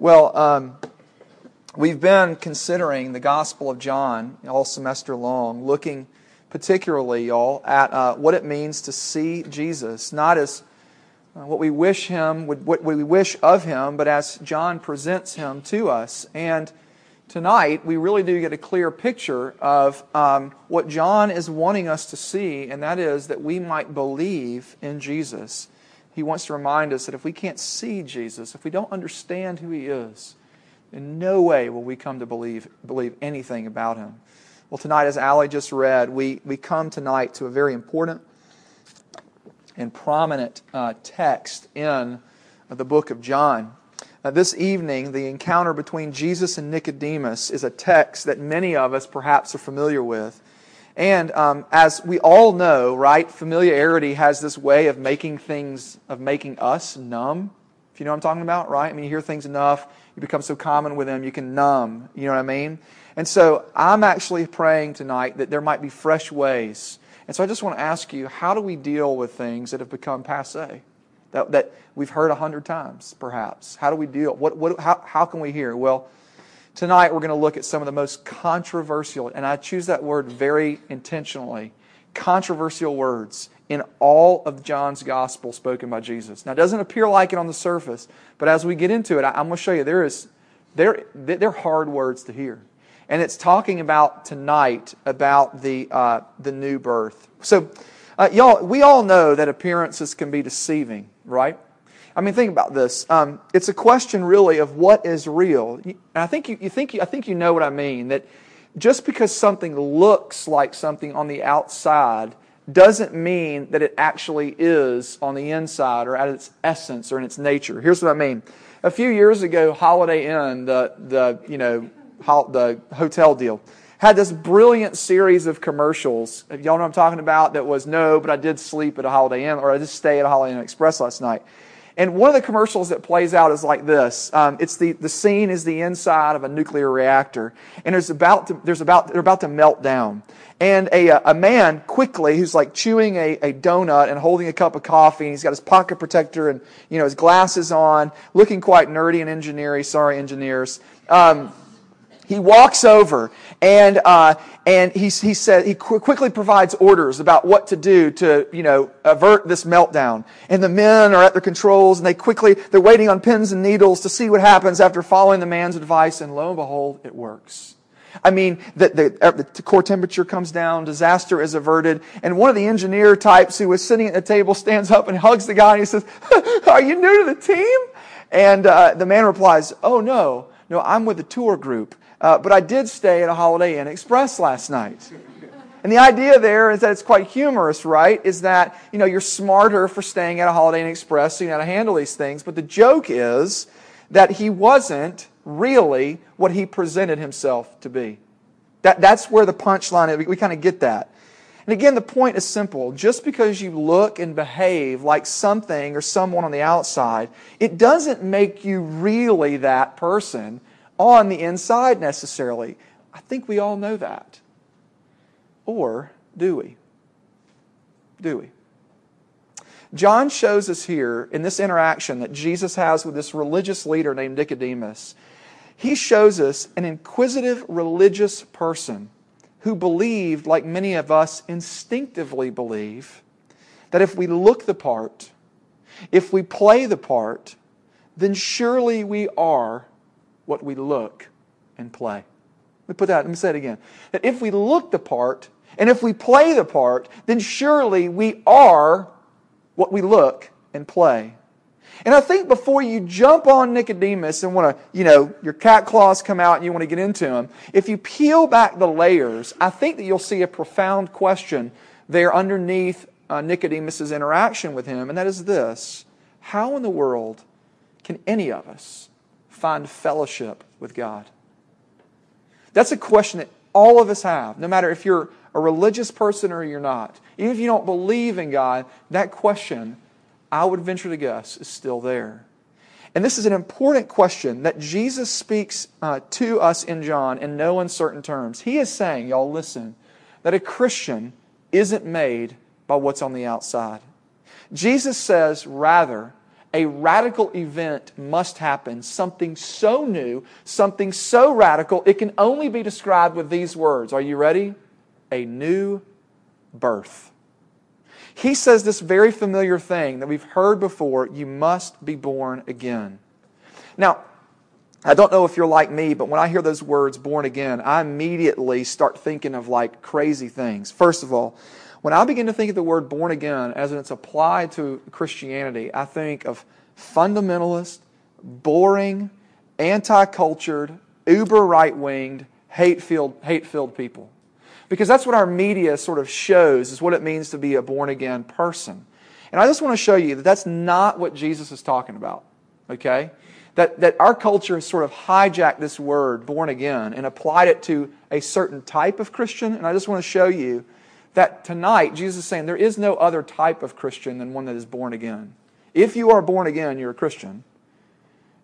Well, um, we've been considering the Gospel of John all semester long, looking particularly, y'all, at uh, what it means to see Jesus, not as uh, what we wish him, what we wish of him, but as John presents him to us. And tonight, we really do get a clear picture of um, what John is wanting us to see, and that is that we might believe in Jesus. He wants to remind us that if we can't see Jesus, if we don't understand who he is, in no way will we come to believe, believe anything about him. Well, tonight, as Ali just read, we, we come tonight to a very important and prominent uh, text in the book of John. Uh, this evening, the encounter between Jesus and Nicodemus is a text that many of us perhaps are familiar with. And um, as we all know, right, familiarity has this way of making things, of making us numb. If you know what I'm talking about, right? I mean, you hear things enough, you become so common with them, you can numb. You know what I mean? And so I'm actually praying tonight that there might be fresh ways. And so I just want to ask you, how do we deal with things that have become passe? That, that we've heard a hundred times, perhaps. How do we deal? What, what, how, how can we hear? Well, tonight we're going to look at some of the most controversial, and I choose that word very intentionally, controversial words in all of John's gospel spoken by Jesus. Now, it doesn't appear like it on the surface, but as we get into it, I, am going to show you there is, they're, they're hard words to hear. And it's talking about tonight about the, uh, the new birth. So, uh, y'all, we all know that appearances can be deceiving, right? I mean, think about this. Um, it's a question really of what is real. And I think you, you think you, I think you know what I mean. That just because something looks like something on the outside doesn't mean that it actually is on the inside or at its essence or in its nature. Here's what I mean. A few years ago, Holiday Inn, the, the you know the hotel deal, had this brilliant series of commercials. Y'all know what I'm talking about? That was no, but I did sleep at a Holiday Inn, or I did stay at a Holiday Inn Express last night. And one of the commercials that plays out is like this. Um, it's the, the scene is the inside of a nuclear reactor, and there's about to, there's about they're about to melt down. And a, a man quickly who's like chewing a, a donut and holding a cup of coffee, and he's got his pocket protector and you know his glasses on, looking quite nerdy and engineering. Sorry, engineers. Um, he walks over and, uh, and he, he, said, he qu- quickly provides orders about what to do to, you know, avert this meltdown. And the men are at their controls and they quickly, they're waiting on pins and needles to see what happens after following the man's advice. And lo and behold, it works. I mean, the, the, uh, the, core temperature comes down, disaster is averted, and one of the engineer types who was sitting at the table stands up and hugs the guy and he says, Are you new to the team? And uh, the man replies, Oh, no, no, I'm with the tour group. Uh, but I did stay at a Holiday Inn Express last night. And the idea there is that it's quite humorous, right? Is that, you know, you're smarter for staying at a Holiday Inn Express, so you know how to handle these things. But the joke is that he wasn't really what he presented himself to be. That, that's where the punchline is. We, we kind of get that. And again, the point is simple. Just because you look and behave like something or someone on the outside, it doesn't make you really that person on the inside necessarily. I think we all know that. Or do we? Do we? John shows us here in this interaction that Jesus has with this religious leader named Nicodemus. He shows us an inquisitive religious person who believed, like many of us instinctively believe, that if we look the part, if we play the part, then surely we are what we look and play. Let me put that, let me say it again. That if we look the part and if we play the part, then surely we are what we look and play. And I think before you jump on Nicodemus and want to, you know, your cat claws come out and you want to get into him, if you peel back the layers, I think that you'll see a profound question there underneath uh, Nicodemus's interaction with him, and that is this How in the world can any of us find fellowship with God? That's a question that all of us have, no matter if you're a religious person or you're not. Even if you don't believe in God, that question, I would venture to guess, is still there. And this is an important question that Jesus speaks uh, to us in John in no uncertain terms. He is saying, y'all listen, that a Christian isn't made by what's on the outside. Jesus says, rather, a radical event must happen, something so new, something so radical, it can only be described with these words. Are you ready? A new birth. He says this very familiar thing that we've heard before you must be born again. Now, I don't know if you're like me, but when I hear those words, born again, I immediately start thinking of like crazy things. First of all, when I begin to think of the word born again as it's applied to Christianity, I think of fundamentalist, boring, anti cultured, uber right winged, hate filled people. Because that's what our media sort of shows, is what it means to be a born again person. And I just want to show you that that's not what Jesus is talking about. Okay? That, that our culture has sort of hijacked this word, born again, and applied it to a certain type of Christian. And I just want to show you that tonight, Jesus is saying there is no other type of Christian than one that is born again. If you are born again, you're a Christian.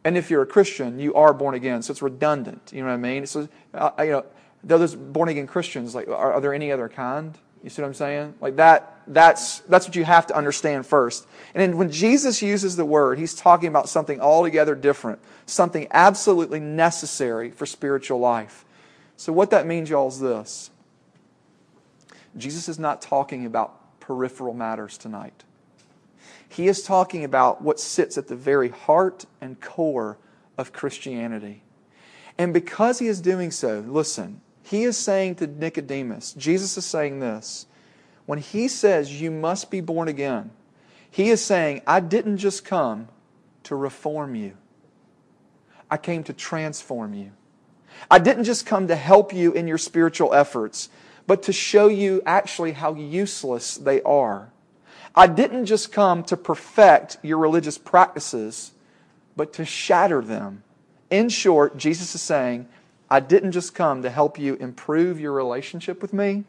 And if you're a Christian, you are born again. So it's redundant. You know what I mean? So, uh, you know, those born again Christians, like, are, are, there any other kind? You see what I'm saying? Like that, that's, that's what you have to understand first. And then when Jesus uses the word, he's talking about something altogether different, something absolutely necessary for spiritual life. So what that means, y'all, is this. Jesus is not talking about peripheral matters tonight. He is talking about what sits at the very heart and core of Christianity. And because he is doing so, listen, he is saying to Nicodemus, Jesus is saying this. When he says, You must be born again, he is saying, I didn't just come to reform you, I came to transform you. I didn't just come to help you in your spiritual efforts but to show you actually how useless they are. I didn't just come to perfect your religious practices, but to shatter them. In short, Jesus is saying, I didn't just come to help you improve your relationship with me,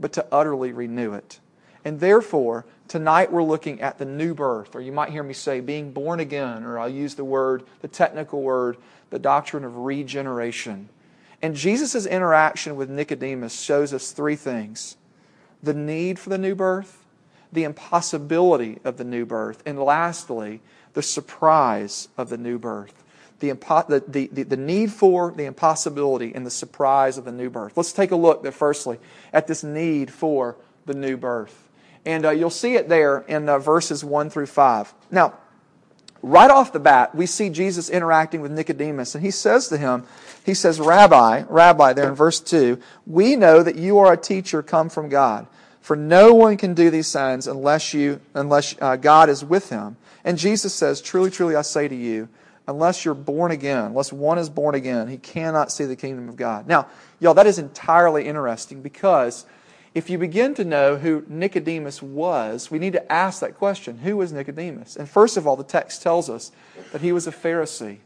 but to utterly renew it. And therefore, tonight we're looking at the new birth, or you might hear me say being born again, or I'll use the word, the technical word, the doctrine of regeneration. And Jesus' interaction with Nicodemus shows us three things the need for the new birth, the impossibility of the new birth, and lastly, the surprise of the new birth. The, impo- the, the, the, need for, the impossibility, and the surprise of the new birth. Let's take a look, there, firstly, at this need for the new birth. And uh, you'll see it there in uh, verses 1 through 5. Now, right off the bat, we see Jesus interacting with Nicodemus, and he says to him, he says, Rabbi, Rabbi, there in verse 2, we know that you are a teacher come from God. For no one can do these signs unless, you, unless uh, God is with him. And Jesus says, Truly, truly, I say to you, unless you're born again, unless one is born again, he cannot see the kingdom of God. Now, y'all, that is entirely interesting because if you begin to know who Nicodemus was, we need to ask that question Who was Nicodemus? And first of all, the text tells us that he was a Pharisee.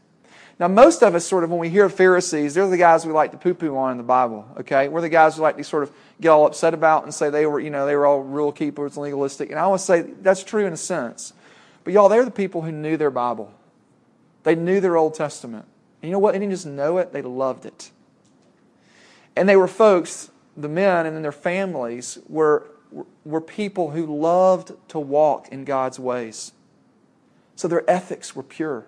Now, most of us, sort of, when we hear Pharisees, they're the guys we like to poo poo on in the Bible, okay? We're the guys we like to sort of get all upset about and say they were, you know, they were all rule keepers and legalistic. And I would say that's true in a sense. But y'all, they're the people who knew their Bible, they knew their Old Testament. And you know what? They didn't just know it, they loved it. And they were folks the men and then their families were, were people who loved to walk in God's ways. So their ethics were pure.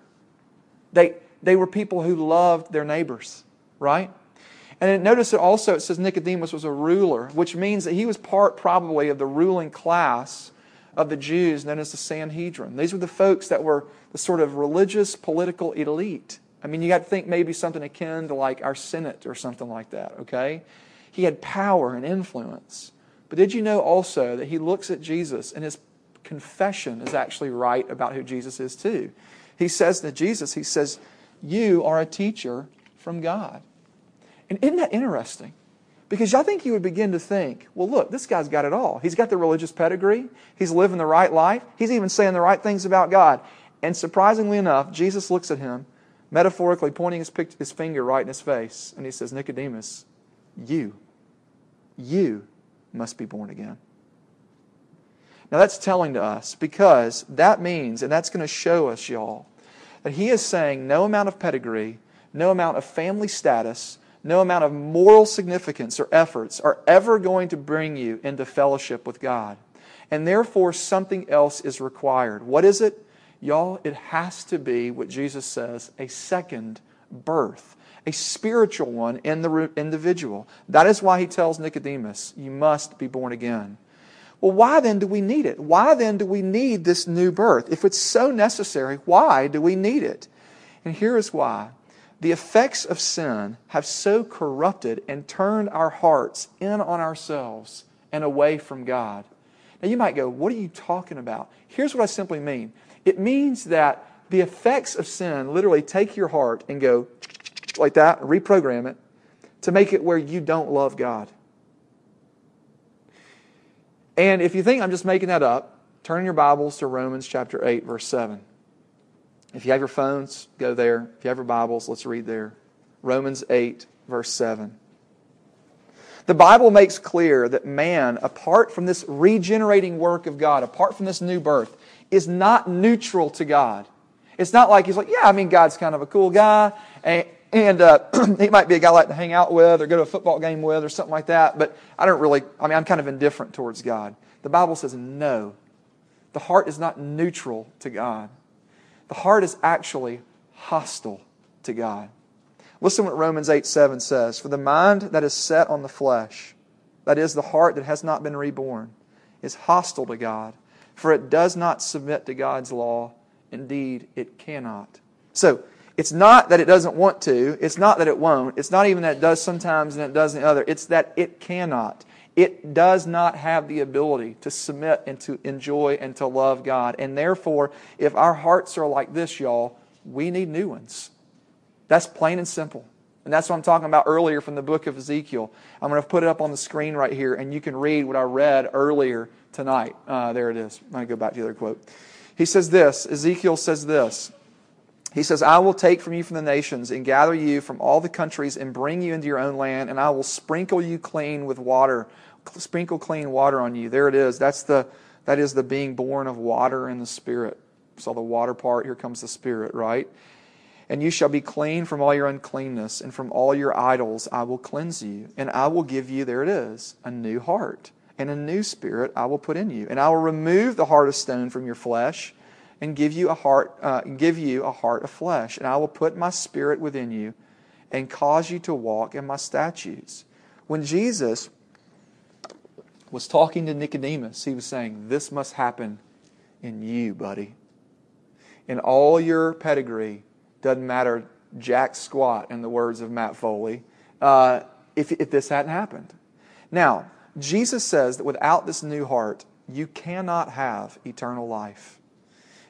They, they were people who loved their neighbors, right? And notice that also it says Nicodemus was a ruler, which means that he was part probably of the ruling class of the Jews known as the Sanhedrin. These were the folks that were the sort of religious political elite. I mean, you got to think maybe something akin to like our Senate or something like that, okay? He had power and influence. But did you know also that he looks at Jesus and his confession is actually right about who Jesus is too? He says to Jesus, he says, You are a teacher from God. And isn't that interesting? Because I think you would begin to think, well, look, this guy's got it all. He's got the religious pedigree. He's living the right life. He's even saying the right things about God. And surprisingly enough, Jesus looks at him, metaphorically pointing his, his finger right in his face, and he says, Nicodemus, you, you must be born again. Now that's telling to us because that means, and that's going to show us, y'all, that he is saying no amount of pedigree, no amount of family status, no amount of moral significance or efforts are ever going to bring you into fellowship with God. And therefore, something else is required. What is it? Y'all, it has to be what Jesus says a second birth, a spiritual one in the individual. That is why he tells Nicodemus, You must be born again. Well, why then do we need it? Why then do we need this new birth? If it's so necessary, why do we need it? And here is why. The effects of sin have so corrupted and turned our hearts in on ourselves and away from God. Now, you might go, What are you talking about? Here's what I simply mean it means that the effects of sin literally take your heart and go like that, reprogram it to make it where you don't love God. And if you think I'm just making that up, turn your Bibles to Romans chapter 8, verse 7. If you have your phones, go there. If you have your Bibles, let's read there. Romans 8, verse 7. The Bible makes clear that man, apart from this regenerating work of God, apart from this new birth, is not neutral to God. It's not like he's like, yeah, I mean, God's kind of a cool guy, and, and uh, he might be a guy I like to hang out with or go to a football game with or something like that, but I don't really, I mean, I'm kind of indifferent towards God. The Bible says no. The heart is not neutral to God. The heart is actually hostile to God. Listen what Romans 8 7 says. For the mind that is set on the flesh, that is, the heart that has not been reborn, is hostile to God, for it does not submit to God's law. Indeed, it cannot. So, it's not that it doesn't want to. It's not that it won't. It's not even that it does sometimes and it does the other. It's that it cannot. It does not have the ability to submit and to enjoy and to love God. And therefore, if our hearts are like this, y'all, we need new ones. That's plain and simple. And that's what I'm talking about earlier from the book of Ezekiel. I'm going to put it up on the screen right here, and you can read what I read earlier tonight. Uh, there it is. I'm going to go back to the other quote. He says this Ezekiel says this. He says, I will take from you from the nations and gather you from all the countries and bring you into your own land, and I will sprinkle you clean with water, sprinkle clean water on you. There it is. That's the, that is the being born of water and the Spirit. So the water part, here comes the Spirit, right? And you shall be clean from all your uncleanness, and from all your idols I will cleanse you. And I will give you, there it is, a new heart, and a new spirit I will put in you. And I will remove the heart of stone from your flesh, and give you a heart, uh, give you a heart of flesh. And I will put my spirit within you, and cause you to walk in my statutes. When Jesus was talking to Nicodemus, he was saying, This must happen in you, buddy. In all your pedigree, doesn't matter jack squat, in the words of Matt Foley, uh, if, if this hadn't happened. Now, Jesus says that without this new heart, you cannot have eternal life.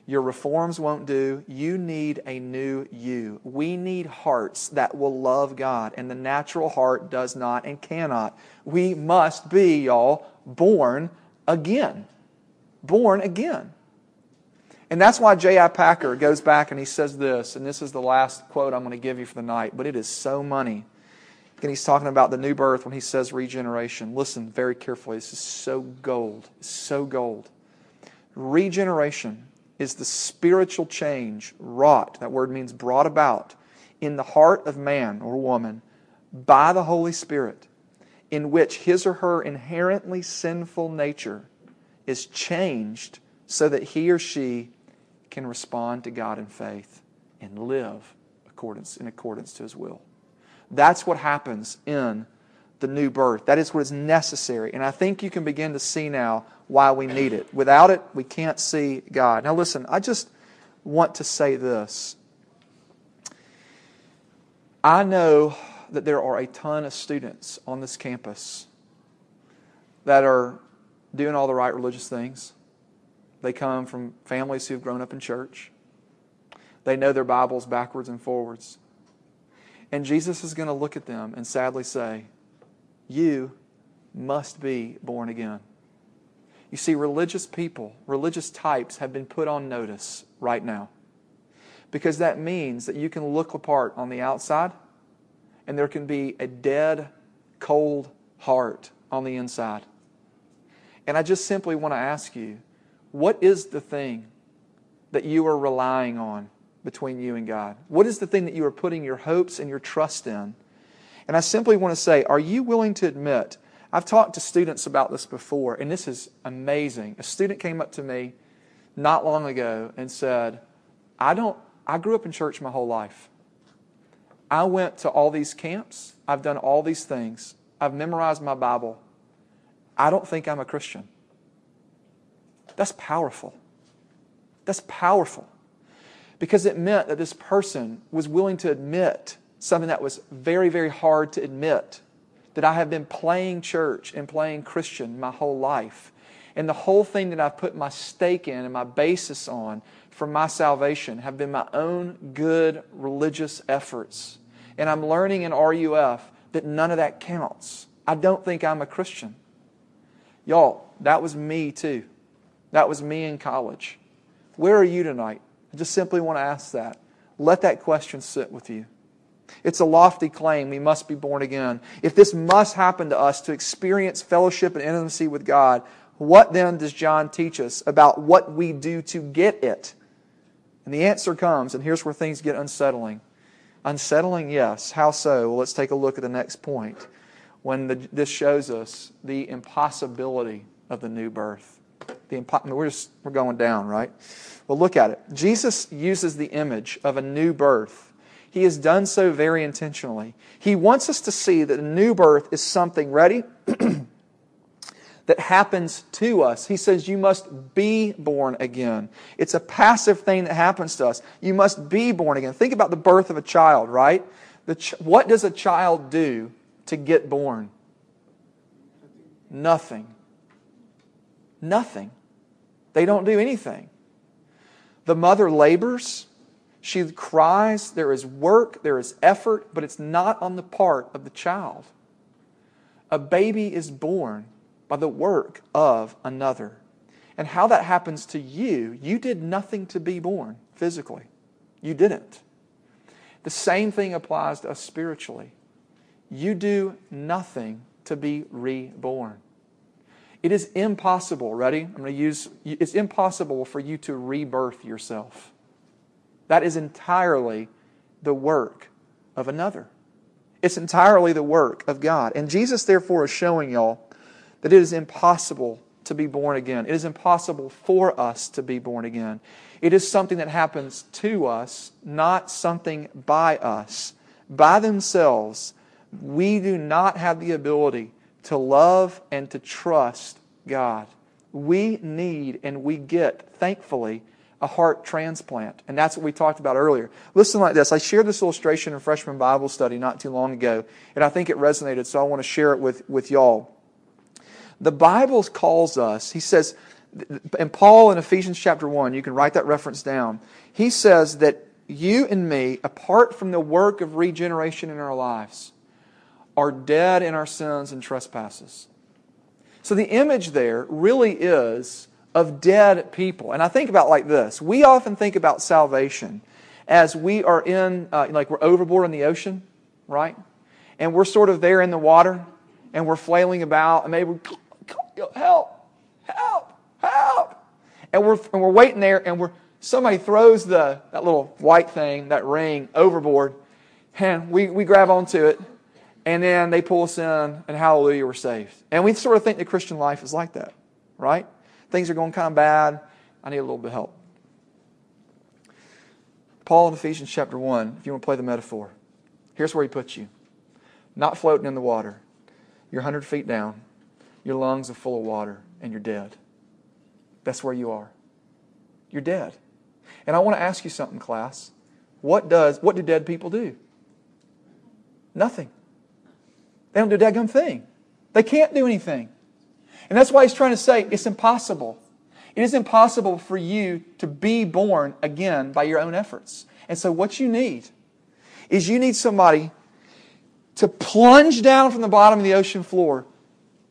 Your reforms won't do. You need a new you. We need hearts that will love God, and the natural heart does not and cannot. We must be, y'all, born again. Born again. And that's why J.I. Packer goes back and he says this, and this is the last quote I'm going to give you for the night, but it is so money. And he's talking about the new birth when he says regeneration. Listen very carefully. This is so gold. So gold. Regeneration is the spiritual change wrought, that word means brought about, in the heart of man or woman by the Holy Spirit, in which his or her inherently sinful nature is changed so that he or she can respond to God in faith and live accordance, in accordance to His will. That's what happens in the new birth. That is what is necessary. And I think you can begin to see now why we need it. Without it, we can't see God. Now, listen, I just want to say this. I know that there are a ton of students on this campus that are doing all the right religious things. They come from families who've grown up in church. They know their Bibles backwards and forwards. And Jesus is going to look at them and sadly say, You must be born again. You see, religious people, religious types have been put on notice right now. Because that means that you can look apart on the outside and there can be a dead, cold heart on the inside. And I just simply want to ask you what is the thing that you are relying on between you and God? What is the thing that you are putting your hopes and your trust in? And I simply want to say, are you willing to admit? I've talked to students about this before, and this is amazing. A student came up to me not long ago and said, I don't I grew up in church my whole life. I went to all these camps. I've done all these things. I've memorized my Bible. I don't think I'm a Christian. That's powerful. That's powerful. Because it meant that this person was willing to admit something that was very, very hard to admit that I have been playing church and playing Christian my whole life. And the whole thing that I've put my stake in and my basis on for my salvation have been my own good religious efforts. And I'm learning in RUF that none of that counts. I don't think I'm a Christian. Y'all, that was me too. That was me in college. Where are you tonight? I just simply want to ask that. Let that question sit with you. It's a lofty claim. We must be born again. If this must happen to us to experience fellowship and intimacy with God, what then does John teach us about what we do to get it? And the answer comes, and here's where things get unsettling. Unsettling, yes. How so? Well, let's take a look at the next point when the, this shows us the impossibility of the new birth. The impo- we're, just, we're going down, right? Well, look at it. Jesus uses the image of a new birth. He has done so very intentionally. He wants us to see that a new birth is something, ready? that happens to us. He says, You must be born again. It's a passive thing that happens to us. You must be born again. Think about the birth of a child, right? Ch- what does a child do to get born? Nothing. Nothing. They don't do anything. The mother labors. She cries. There is work. There is effort, but it's not on the part of the child. A baby is born by the work of another. And how that happens to you, you did nothing to be born physically. You didn't. The same thing applies to us spiritually. You do nothing to be reborn. It is impossible, ready? I'm going to use it's impossible for you to rebirth yourself. That is entirely the work of another. It's entirely the work of God. And Jesus, therefore, is showing y'all that it is impossible to be born again. It is impossible for us to be born again. It is something that happens to us, not something by us. By themselves, we do not have the ability to love and to trust God. We need and we get, thankfully, a heart transplant. And that's what we talked about earlier. Listen like this. I shared this illustration in freshman Bible study not too long ago, and I think it resonated, so I want to share it with, with y'all. The Bible calls us, he says, and Paul in Ephesians chapter 1, you can write that reference down. He says that you and me, apart from the work of regeneration in our lives, are dead in our sins and trespasses. So the image there really is of dead people. And I think about like this. We often think about salvation as we are in, uh, like we're overboard in the ocean, right? And we're sort of there in the water and we're flailing about and maybe we're, help, help, help. And we're, and we're waiting there, and we're, somebody throws the, that little white thing, that ring, overboard, and we, we grab onto it, and then they pull us in, and hallelujah, we're saved. And we sort of think the Christian life is like that, right? Things are going kind of bad. I need a little bit of help. Paul in Ephesians chapter 1, if you want to play the metaphor, here's where he puts you. Not floating in the water. You're 100 feet down. Your lungs are full of water and you're dead. That's where you are. You're dead. And I want to ask you something, class. What does what do dead people do? Nothing. They don't do a daggum thing. They can't do anything. And that's why he's trying to say it's impossible. It is impossible for you to be born again by your own efforts. And so what you need is you need somebody to plunge down from the bottom of the ocean floor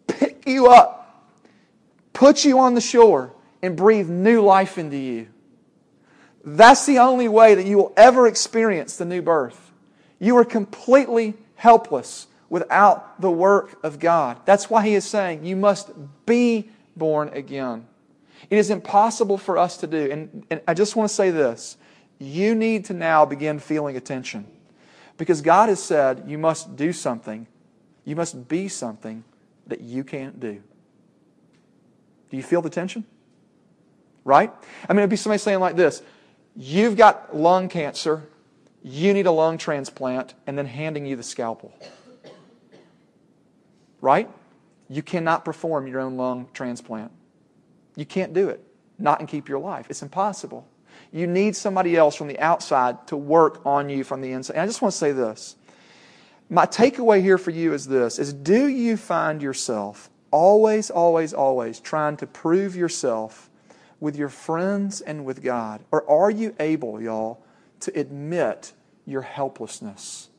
pick you up, put you on the shore, and breathe new life into you. That's the only way that you will ever experience the new birth. You are completely helpless without the work of God. That's why he is saying you must be born again. It is impossible for us to do. And, and I just want to say this you need to now begin feeling attention. Because God has said you must do something, you must be something that you can't do. Do you feel the tension? Right? I mean, it'd be somebody saying like this You've got lung cancer, you need a lung transplant, and then handing you the scalpel. Right? You cannot perform your own lung transplant. You can't do it. Not and keep your life. It's impossible. You need somebody else from the outside to work on you from the inside. And I just want to say this. My takeaway here for you is this is do you find yourself always, always, always trying to prove yourself with your friends and with God? Or are you able, y'all, to admit your helplessness?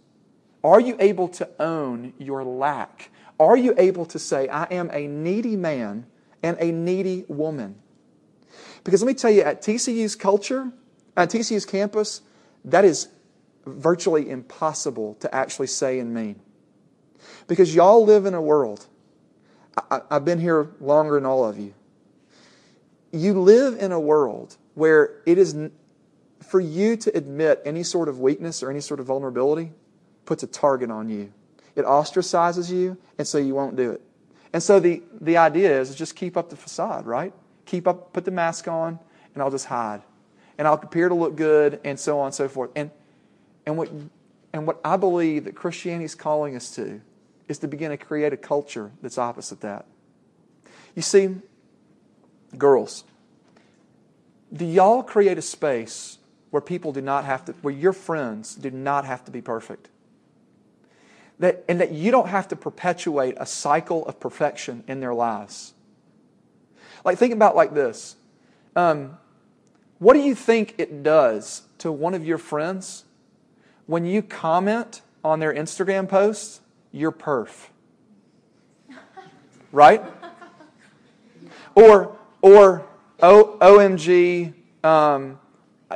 Are you able to own your lack? Are you able to say, I am a needy man and a needy woman? Because let me tell you, at TCU's culture, at TCU's campus, that is virtually impossible to actually say and mean. Because y'all live in a world, I, have been here longer than all of you. You live in a world where it is, for you to admit any sort of weakness or any sort of vulnerability, puts a target on you. It ostracizes you, and so you won't do it. And so the, the idea is just keep up the facade, right? keep up, put the mask on, and I'll just hide. And I'll appear to look good, and so on and so forth. And, and, what, and what I believe that Christianity is calling us to is to begin to create a culture that's opposite that. You see, girls, do y'all create a space where people do not have to, where your friends do not have to be perfect? That, and that you don't have to perpetuate a cycle of perfection in their lives. Like, think about like this. Um, what do you think it does to one of your friends when you comment on their Instagram posts, you're perf? Right? Or, or o, OMG, um,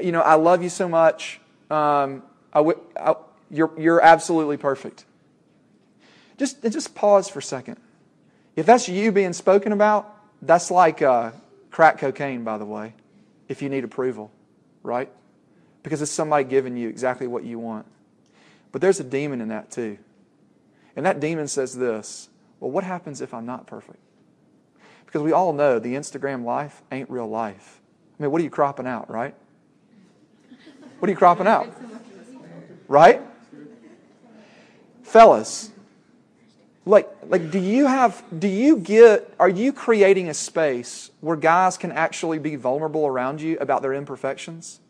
you know, I love you so much. Um, I w- I, you're, you're absolutely perfect. Just, just pause for a second. If that's you being spoken about, that's like uh, crack cocaine, by the way, if you need approval, right? Because it's somebody giving you exactly what you want. But there's a demon in that too. And that demon says this well, what happens if I'm not perfect? Because we all know the Instagram life ain't real life. I mean, what are you cropping out, right? What are you cropping out? Right? Fellas, like like do you have do you get are you creating a space where guys can actually be vulnerable around you about their imperfections?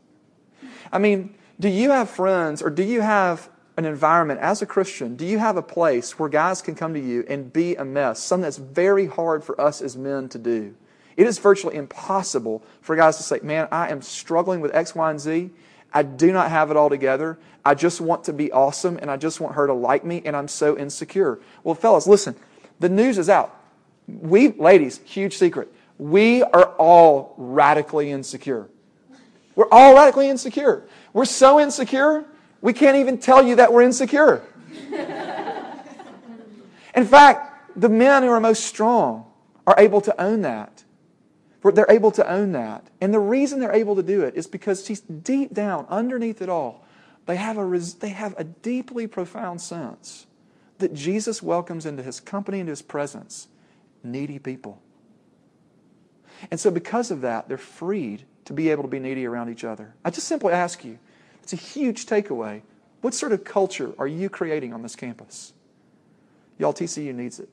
I mean do you have friends or do you have an environment? As a christian do you have a place where guys can come to you and be a mess? Something that's very hard for us as men to do. It is virtually impossible for guys to say man i am struggling with x y and z I do not have it all together. I just want to be awesome and I just want her to like me and I'm so insecure. Well, fellas, listen, the news is out. We, ladies, huge secret. We are all radically insecure. We're all radically insecure. We're so insecure, we can't even tell you that we're insecure. In fact, the men who are most strong are able to own that. They're able to own that. And the reason they're able to do it is because deep down, underneath it all, they have a, they have a deeply profound sense that Jesus welcomes into his company, into his presence, needy people. And so, because of that, they're freed to be able to be needy around each other. I just simply ask you it's a huge takeaway. What sort of culture are you creating on this campus? Y'all, TCU needs it.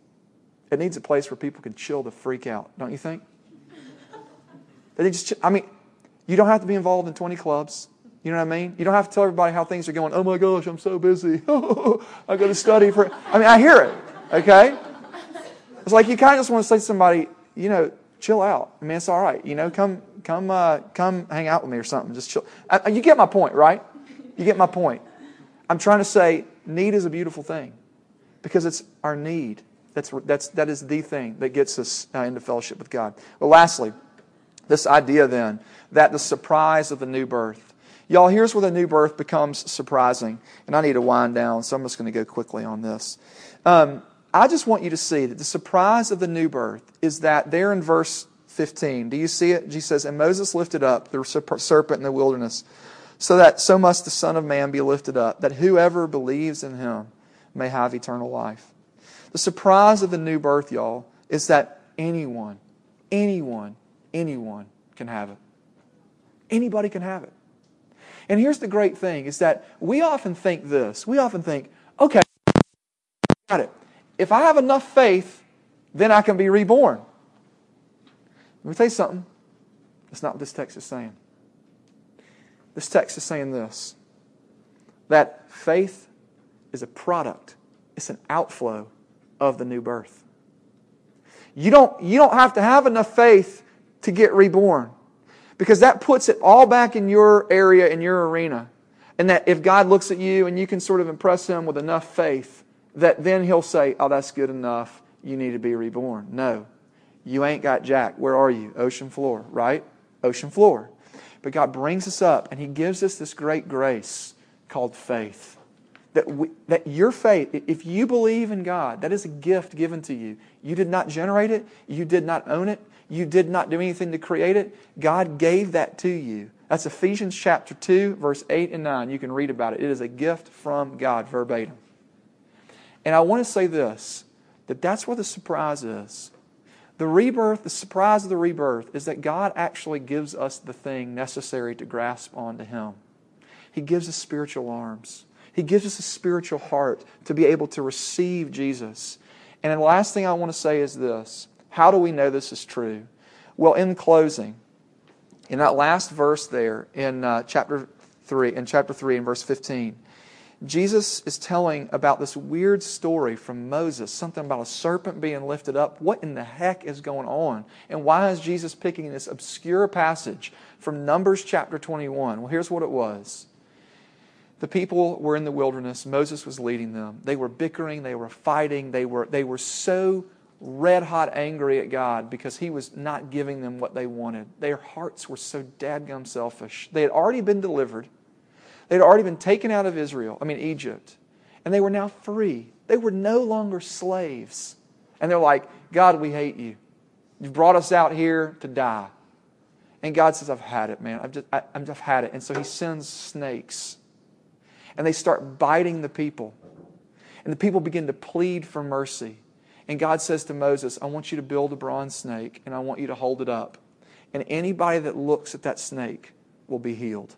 It needs a place where people can chill the freak out, don't you think? They just, I mean, you don't have to be involved in 20 clubs. You know what I mean? You don't have to tell everybody how things are going. Oh my gosh, I'm so busy. I got to study for. I mean, I hear it. Okay. It's like you kind of just want to say to somebody, you know, chill out. I mean, it's all right. You know, come, come, uh, come, hang out with me or something. Just chill. I, you get my point, right? You get my point. I'm trying to say, need is a beautiful thing, because it's our need. That's that's that is the thing that gets us uh, into fellowship with God. Well, lastly. This idea then that the surprise of the new birth. Y'all, here's where the new birth becomes surprising. And I need to wind down, so I'm just going to go quickly on this. Um, I just want you to see that the surprise of the new birth is that there in verse 15, do you see it? Jesus says, And Moses lifted up the serpent in the wilderness, so that so must the Son of Man be lifted up, that whoever believes in him may have eternal life. The surprise of the new birth, y'all, is that anyone, anyone anyone can have it. Anybody can have it. And here's the great thing is that we often think this. We often think, okay, got it. If I have enough faith, then I can be reborn. Let me tell you something. That's not what this text is saying. This text is saying this that faith is a product, it's an outflow of the new birth. You don't, you don't have to have enough faith to get reborn because that puts it all back in your area, in your arena. And that if God looks at you and you can sort of impress him with enough faith, that then he'll say, Oh, that's good enough. You need to be reborn. No. You ain't got Jack. Where are you? Ocean floor, right? Ocean floor. But God brings us up and He gives us this great grace called faith. That, we, that your faith, if you believe in God, that is a gift given to you. You did not generate it, you did not own it, you did not do anything to create it. God gave that to you. That's Ephesians chapter 2, verse 8 and 9. You can read about it. It is a gift from God, verbatim. And I want to say this that that's where the surprise is. The rebirth, the surprise of the rebirth, is that God actually gives us the thing necessary to grasp onto Him. He gives us spiritual arms. He gives us a spiritual heart to be able to receive Jesus. And the last thing I want to say is this How do we know this is true? Well, in closing, in that last verse there in uh, chapter 3, in chapter 3 and verse 15, Jesus is telling about this weird story from Moses, something about a serpent being lifted up. What in the heck is going on? And why is Jesus picking this obscure passage from Numbers chapter 21? Well, here's what it was. The people were in the wilderness. Moses was leading them. They were bickering, they were fighting, they were, they were so red hot angry at God because He was not giving them what they wanted. Their hearts were so dadgum selfish. They had already been delivered. they had already been taken out of Israel, I mean, Egypt, and they were now free. They were no longer slaves. And they're like, God, we hate you. You've brought us out here to die. And God says, I've had it, man. I've just, I, have had it. And so he sends snakes. And they start biting the people. And the people begin to plead for mercy. And God says to Moses, I want you to build a bronze snake and I want you to hold it up. And anybody that looks at that snake will be healed.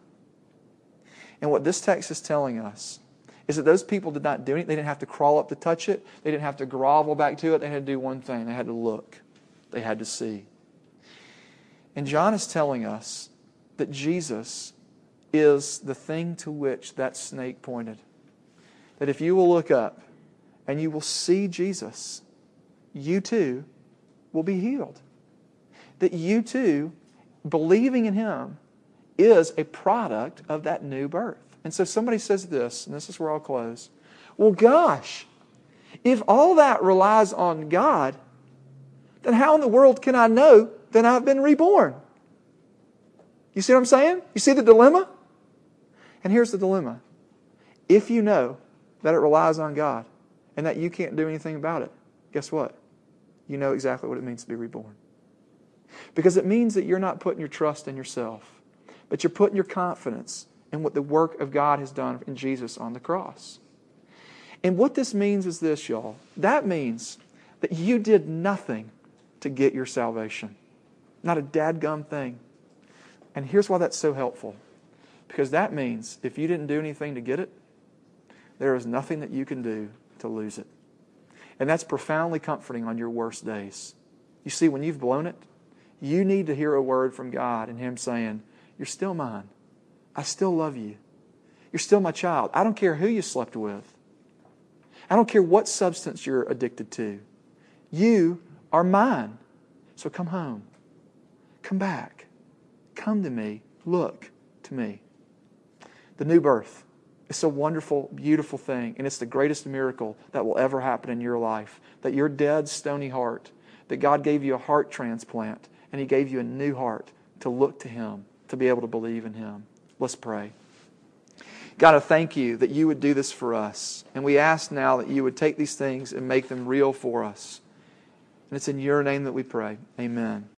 And what this text is telling us is that those people did not do anything. They didn't have to crawl up to touch it, they didn't have to grovel back to it. They had to do one thing they had to look, they had to see. And John is telling us that Jesus is the thing to which that snake pointed. That if you will look up and you will see Jesus, you too will be healed. That you too, believing in Him, is a product of that new birth. And so somebody says this, and this is where I'll close. Well, gosh, if all that relies on God, then how in the world can I know that I've been reborn? You see what I'm saying? You see the dilemma? And here's the dilemma. If you know that it relies on God and that you can't do anything about it, guess what? You know exactly what it means to be reborn. Because it means that you're not putting your trust in yourself but you're putting your confidence in what the work of God has done in Jesus on the cross. And what this means is this, y'all. That means that you did nothing to get your salvation. Not a dadgum thing. And here's why that's so helpful. Because that means if you didn't do anything to get it, there is nothing that you can do to lose it. And that's profoundly comforting on your worst days. You see, when you've blown it, you need to hear a word from God and Him saying, you're still mine. I still love you. You're still my child. I don't care who you slept with. I don't care what substance you're addicted to. You are mine. So come home. Come back. Come to me. Look to me. The new birth. It's a wonderful, beautiful thing, and it's the greatest miracle that will ever happen in your life. That your dead, stony heart, that God gave you a heart transplant, and He gave you a new heart to look to Him to be able to believe in Him. Let's pray. God, I thank you that you would do this for us. And we ask now that you would take these things and make them real for us. And it's in your name that we pray. Amen.